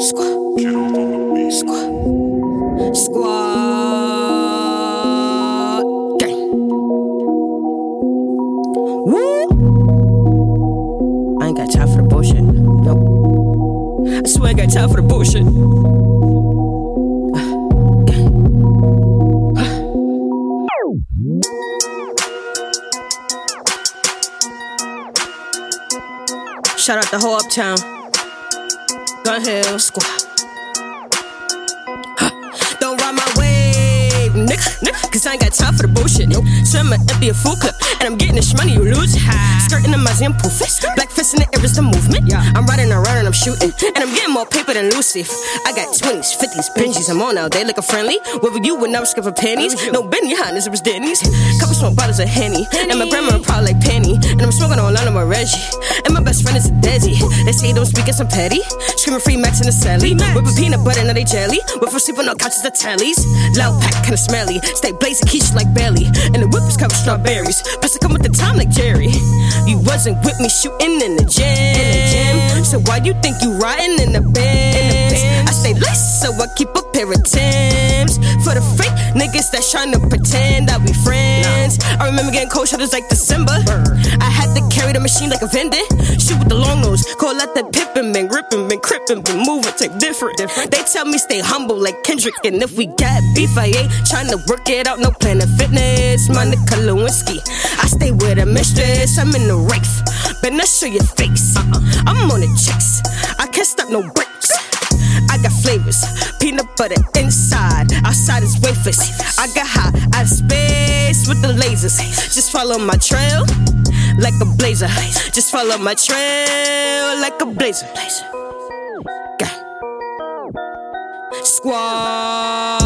Squad. Squad. Squad. Gang. Woo! I ain't got time for the bullshit. Nope. I swear I got time for the bullshit. Shout out the whole uptown. Gun Hill Squad. Don't ride my wave, nigga, nigga, cause I ain't got time for the bullshit. Nope. Swim an empty a full clip, and I'm getting this money, you lose it. Skirting the museum pool fist, black fist in the air is the movement. Yeah. I'm riding around and I'm shooting, and I'm getting more paper than Lucy. I got 20s, 50s, Benjis, I'm on out, they looking friendly. Where were you when I was skipping pennies? No Benihana's, it was Denny's. Couple small bottles of Henny, and my grandma probably like Penny, and I'm smoking on Lana Reggie. Best friend is a Desi. They say don't speak, it's some petty. Screaming free Max in the celly. Whipping peanut butter, now they jelly. We're for sleeping on couches, the tellies. Loud pack, kinda smelly. Stay blazing, quiche like belly. And the whip is covered strawberries. Plus, I come with the time like Jerry. You wasn't with me shooting in the gym. So why you think you riding in the Benz? I stay laced, so I keep a pair of Timbs. For the fake niggas that trying to pretend that we. I remember getting cold shoulders like December. I had to carry the machine like a vendor. Shoot with the long nose. Call out the pippin', been gripping, been crippin', been moving, take different. They tell me stay humble like Kendrick. And if we got beef, I ain't trying to work it out. No plan of fitness. Monica Lewinsky. I stay with a mistress. I'm in the race. Better show your face. I'm on the chicks. I can't stop no breaks. Peanut butter inside, outside is wafers. I got high out of space with the lasers. Just follow my trail like a blazer. Just follow my trail like a blazer. Squad.